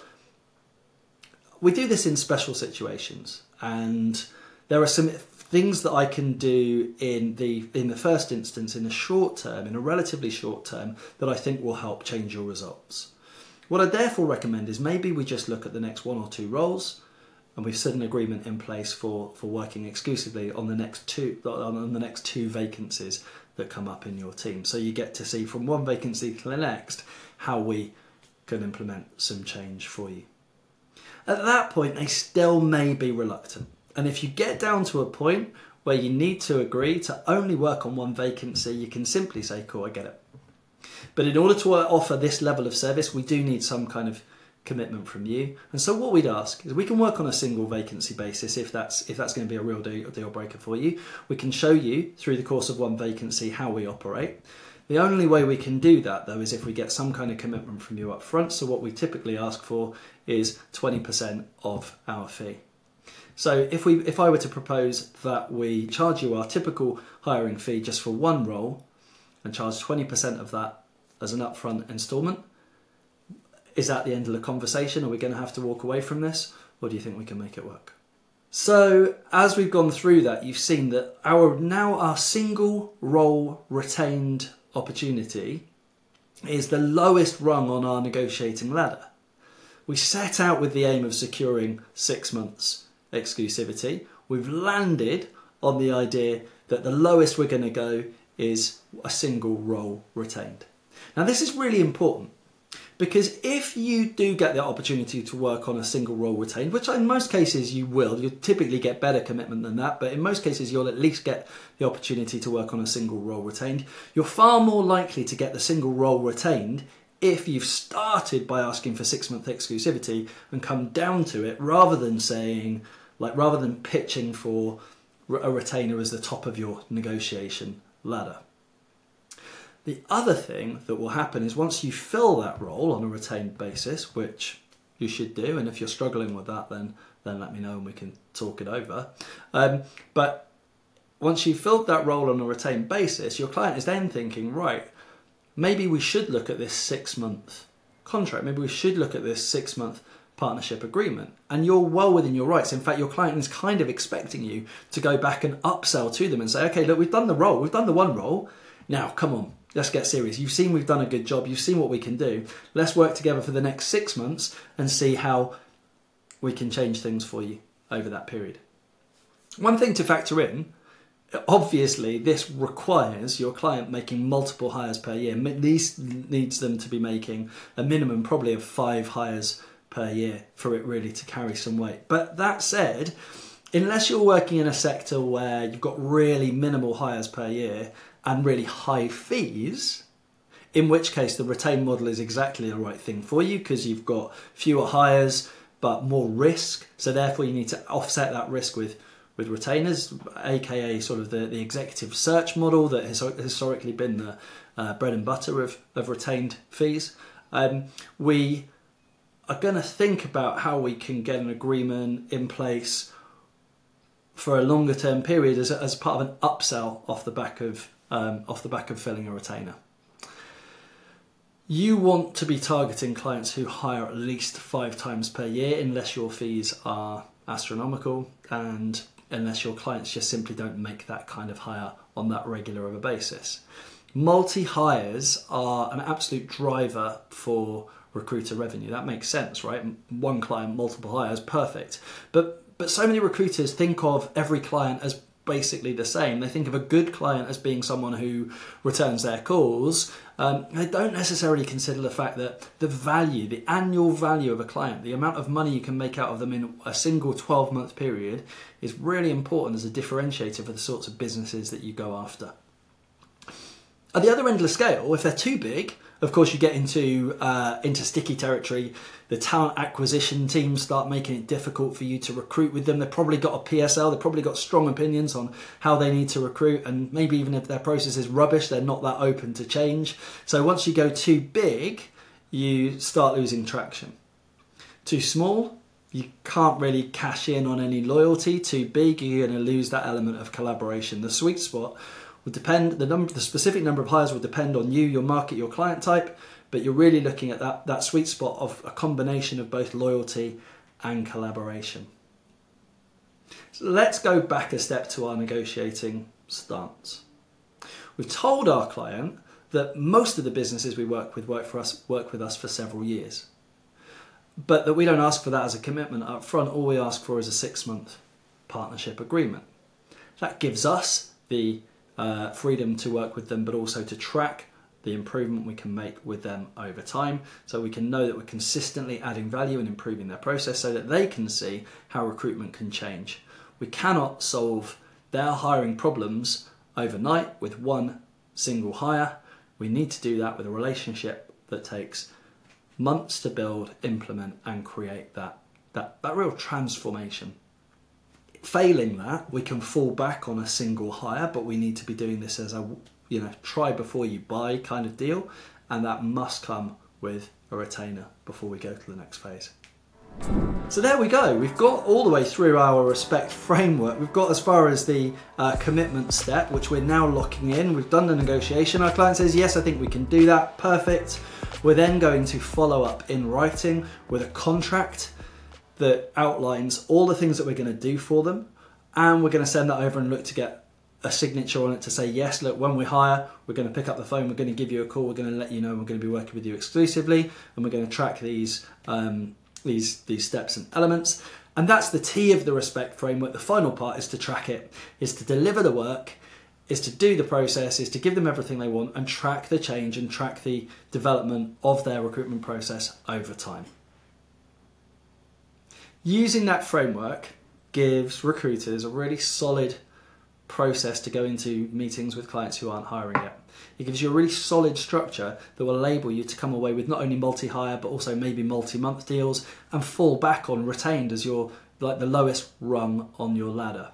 we do this in special situations, and there are some things that I can do in the in the first instance, in the short term, in a relatively short term, that I think will help change your results. What I therefore recommend is maybe we just look at the next one or two roles, and we've set an agreement in place for, for working exclusively on the next two on the next two vacancies that come up in your team. So you get to see from one vacancy to the next how we can implement some change for you. At that point, they still may be reluctant. And if you get down to a point where you need to agree to only work on one vacancy, you can simply say, Cool, I get it. But in order to offer this level of service, we do need some kind of commitment from you. And so what we'd ask is we can work on a single vacancy basis if that's if that's going to be a real deal, deal breaker for you. We can show you through the course of one vacancy how we operate. The only way we can do that though is if we get some kind of commitment from you up front. So what we typically ask for is 20% of our fee. So if we if I were to propose that we charge you our typical hiring fee just for one role and charge 20% of that as an upfront instalment, is that the end of the conversation? Are we going to have to walk away from this? Or do you think we can make it work? So, as we've gone through that, you've seen that our now our single role retained opportunity is the lowest rung on our negotiating ladder. We set out with the aim of securing six months exclusivity. We've landed on the idea that the lowest we're going to go is a single role retained. Now, this is really important because if you do get the opportunity to work on a single role retained, which in most cases you will, you typically get better commitment than that, but in most cases you'll at least get the opportunity to work on a single role retained. You're far more likely to get the single role retained if you've started by asking for six month exclusivity and come down to it rather than saying, like, rather than pitching for a retainer as the top of your negotiation ladder. The other thing that will happen is once you fill that role on a retained basis, which you should do, and if you're struggling with that, then then let me know and we can talk it over. Um, but once you've filled that role on a retained basis, your client is then thinking, right, maybe we should look at this six month contract. Maybe we should look at this six month partnership agreement. And you're well within your rights. In fact, your client is kind of expecting you to go back and upsell to them and say, okay, look, we've done the role, we've done the one role. Now, come on, let's get serious. You've seen we've done a good job. You've seen what we can do. Let's work together for the next six months and see how we can change things for you over that period. One thing to factor in obviously, this requires your client making multiple hires per year. Least needs them to be making a minimum, probably, of five hires per year for it really to carry some weight. But that said, unless you're working in a sector where you've got really minimal hires per year, and really high fees, in which case the retained model is exactly the right thing for you because you've got fewer hires but more risk. So therefore you need to offset that risk with with retainers, aka sort of the, the executive search model that has historically been the uh, bread and butter of, of retained fees. Um, we are going to think about how we can get an agreement in place for a longer term period as, as part of an upsell off the back of um, off the back of filling a retainer. You want to be targeting clients who hire at least five times per year, unless your fees are astronomical and unless your clients just simply don't make that kind of hire on that regular of a basis. Multi hires are an absolute driver for recruiter revenue. That makes sense, right? One client, multiple hires, perfect. But but so many recruiters think of every client as basically the same. They think of a good client as being someone who returns their calls. Um, they don't necessarily consider the fact that the value, the annual value of a client, the amount of money you can make out of them in a single 12 month period, is really important as a differentiator for the sorts of businesses that you go after. At the other end of the scale, if they're too big, of course, you get into uh, into sticky territory. The talent acquisition teams start making it difficult for you to recruit with them. They've probably got a PSL. They've probably got strong opinions on how they need to recruit, and maybe even if their process is rubbish, they're not that open to change. So once you go too big, you start losing traction. Too small, you can't really cash in on any loyalty. Too big, you're going to lose that element of collaboration. The sweet spot will depend the number the specific number of hires will depend on you your market your client type but you're really looking at that that sweet spot of a combination of both loyalty and collaboration. So let's go back a step to our negotiating stance. We've told our client that most of the businesses we work with work for us work with us for several years but that we don't ask for that as a commitment up front. All we ask for is a six month partnership agreement. That gives us the uh, freedom to work with them, but also to track the improvement we can make with them over time so we can know that we're consistently adding value and improving their process so that they can see how recruitment can change. We cannot solve their hiring problems overnight with one single hire. We need to do that with a relationship that takes months to build, implement, and create that, that, that real transformation. Failing that, we can fall back on a single hire, but we need to be doing this as a you know try before you buy kind of deal, and that must come with a retainer before we go to the next phase. So there we go. We've got all the way through our respect framework. We've got as far as the uh, commitment step, which we're now locking in. We've done the negotiation. Our client says, Yes, I think we can do that. Perfect. We're then going to follow up in writing with a contract that outlines all the things that we're going to do for them. And we're going to send that over and look to get a signature on it to say, Yes, look, when we hire, we're going to pick up the phone, we're going to give you a call, we're going to let you know, we're going to be working with you exclusively, and we're going to track these. Um, these these steps and elements and that's the T of the respect framework the final part is to track it is to deliver the work is to do the process is to give them everything they want and track the change and track the development of their recruitment process over time using that framework gives recruiters a really solid process to go into meetings with clients who aren't hiring yet it gives you a really solid structure that will enable you to come away with not only multi-hire but also maybe multi-month deals and fall back on retained as your like the lowest rung on your ladder.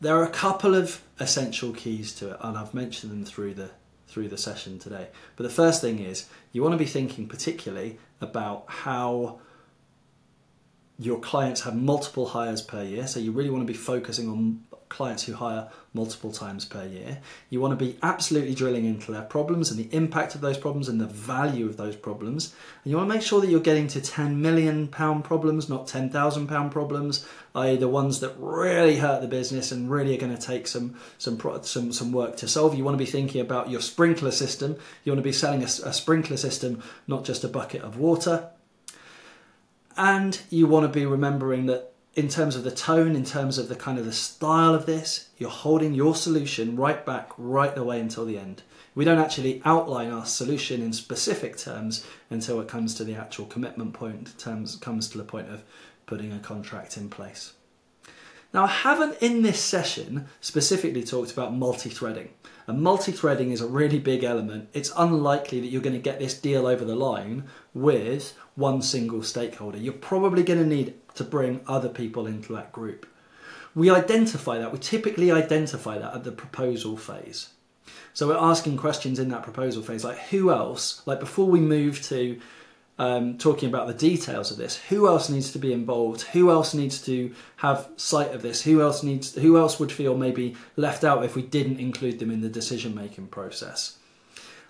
There are a couple of essential keys to it, and I've mentioned them through the through the session today. But the first thing is you want to be thinking particularly about how your clients have multiple hires per year. So you really want to be focusing on clients who hire multiple times per year. You want to be absolutely drilling into their problems and the impact of those problems and the value of those problems. And you want to make sure that you're getting to 10 million pound problems, not 10,000 pound problems, i.e. the ones that really hurt the business and really are going to take some some some some work to solve. You want to be thinking about your sprinkler system. You want to be selling a, a sprinkler system, not just a bucket of water. And you want to be remembering that in terms of the tone, in terms of the kind of the style of this, you're holding your solution right back, right the way until the end. We don't actually outline our solution in specific terms until it comes to the actual commitment point, terms comes to the point of putting a contract in place. Now, I haven't in this session specifically talked about multi threading. And multi threading is a really big element. It's unlikely that you're going to get this deal over the line with one single stakeholder. You're probably going to need to bring other people into that group. We identify that, we typically identify that at the proposal phase. So we're asking questions in that proposal phase, like who else, like before we move to um, talking about the details of this, who else needs to be involved? Who else needs to have sight of this? Who else needs? Who else would feel maybe left out if we didn't include them in the decision making process?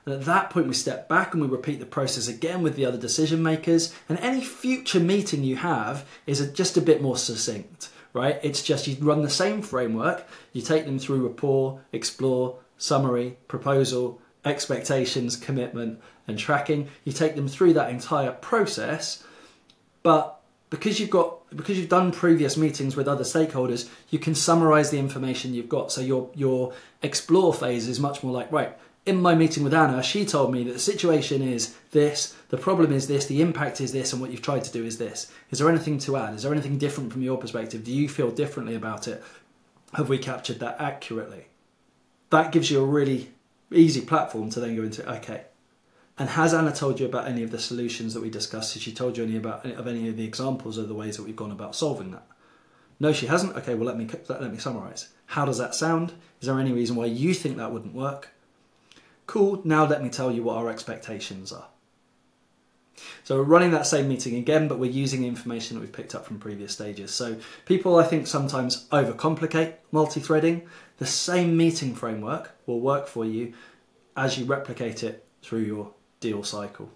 And at that point, we step back and we repeat the process again with the other decision makers. And any future meeting you have is just a bit more succinct, right? It's just you run the same framework, you take them through rapport, explore, summary, proposal, expectations, commitment, and tracking. You take them through that entire process, but because you've got because you've done previous meetings with other stakeholders, you can summarize the information you've got. So your your explore phase is much more like right. In my meeting with Anna, she told me that the situation is this, the problem is this, the impact is this, and what you've tried to do is this. Is there anything to add? Is there anything different from your perspective? Do you feel differently about it? Have we captured that accurately? That gives you a really easy platform to then go into okay. And has Anna told you about any of the solutions that we discussed? Has she told you any about of any of the examples of the ways that we've gone about solving that? No, she hasn't. Okay, well let me let me summarize. How does that sound? Is there any reason why you think that wouldn't work? Cool. Now let me tell you what our expectations are. So we're running that same meeting again, but we're using information that we've picked up from previous stages. So people, I think, sometimes overcomplicate multi-threading. The same meeting framework will work for you as you replicate it through your deal cycle.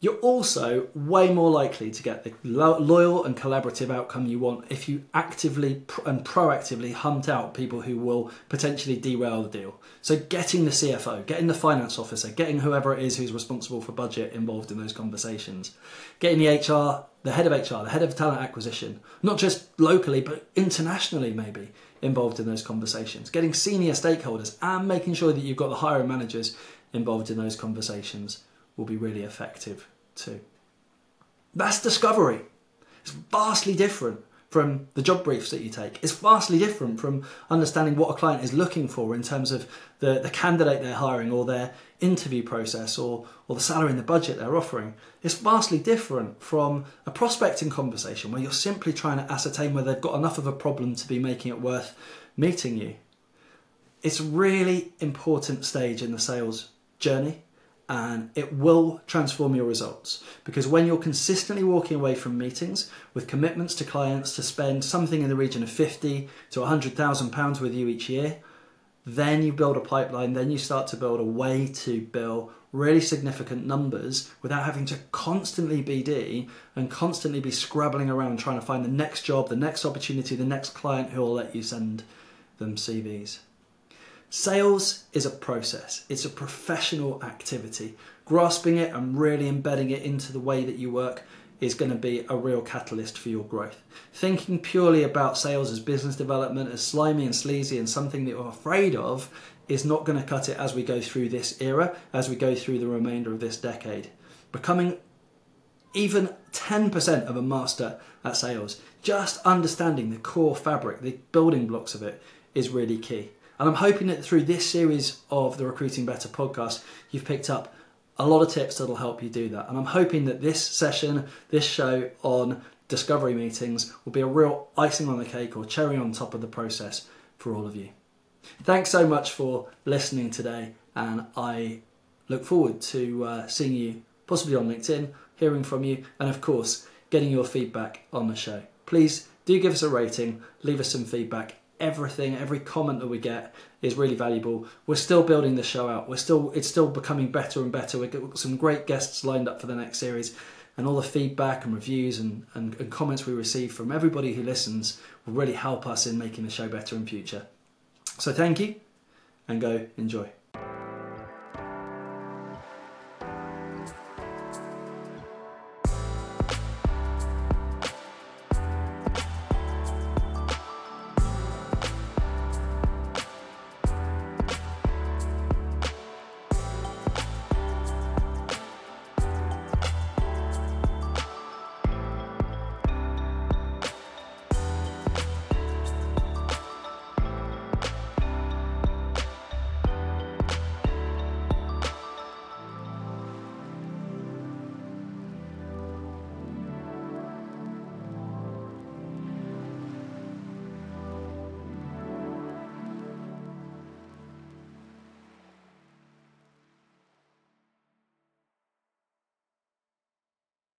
You're also way more likely to get the loyal and collaborative outcome you want if you actively and proactively hunt out people who will potentially derail the deal. So, getting the CFO, getting the finance officer, getting whoever it is who's responsible for budget involved in those conversations, getting the HR, the head of HR, the head of talent acquisition, not just locally but internationally, maybe involved in those conversations, getting senior stakeholders, and making sure that you've got the hiring managers involved in those conversations will be really effective too. That's discovery. It's vastly different from the job briefs that you take. It's vastly different from understanding what a client is looking for in terms of the, the candidate they're hiring or their interview process or, or the salary and the budget they're offering. It's vastly different from a prospecting conversation where you're simply trying to ascertain whether they've got enough of a problem to be making it worth meeting you. It's a really important stage in the sales journey and it will transform your results. Because when you're consistently walking away from meetings with commitments to clients to spend something in the region of 50 to 100,000 pounds with you each year then you build a pipeline then you start to build a way to bill really significant numbers without having to constantly BD and constantly be scrabbling around trying to find the next job the next opportunity the next client who will let you send them CVs Sales is a process, it's a professional activity. Grasping it and really embedding it into the way that you work is going to be a real catalyst for your growth. Thinking purely about sales as business development, as slimy and sleazy, and something that you're afraid of is not going to cut it as we go through this era, as we go through the remainder of this decade. Becoming even 10% of a master at sales, just understanding the core fabric, the building blocks of it, is really key. And I'm hoping that through this series of the Recruiting Better podcast, you've picked up a lot of tips that'll help you do that. And I'm hoping that this session, this show on discovery meetings, will be a real icing on the cake or cherry on top of the process for all of you. Thanks so much for listening today, and I look forward to uh, seeing you possibly on LinkedIn, hearing from you, and of course, getting your feedback on the show. Please do give us a rating, leave us some feedback everything, every comment that we get is really valuable. We're still building the show out. We're still it's still becoming better and better. We've got some great guests lined up for the next series, and all the feedback and reviews and, and, and comments we receive from everybody who listens will really help us in making the show better in future. So thank you, and go enjoy.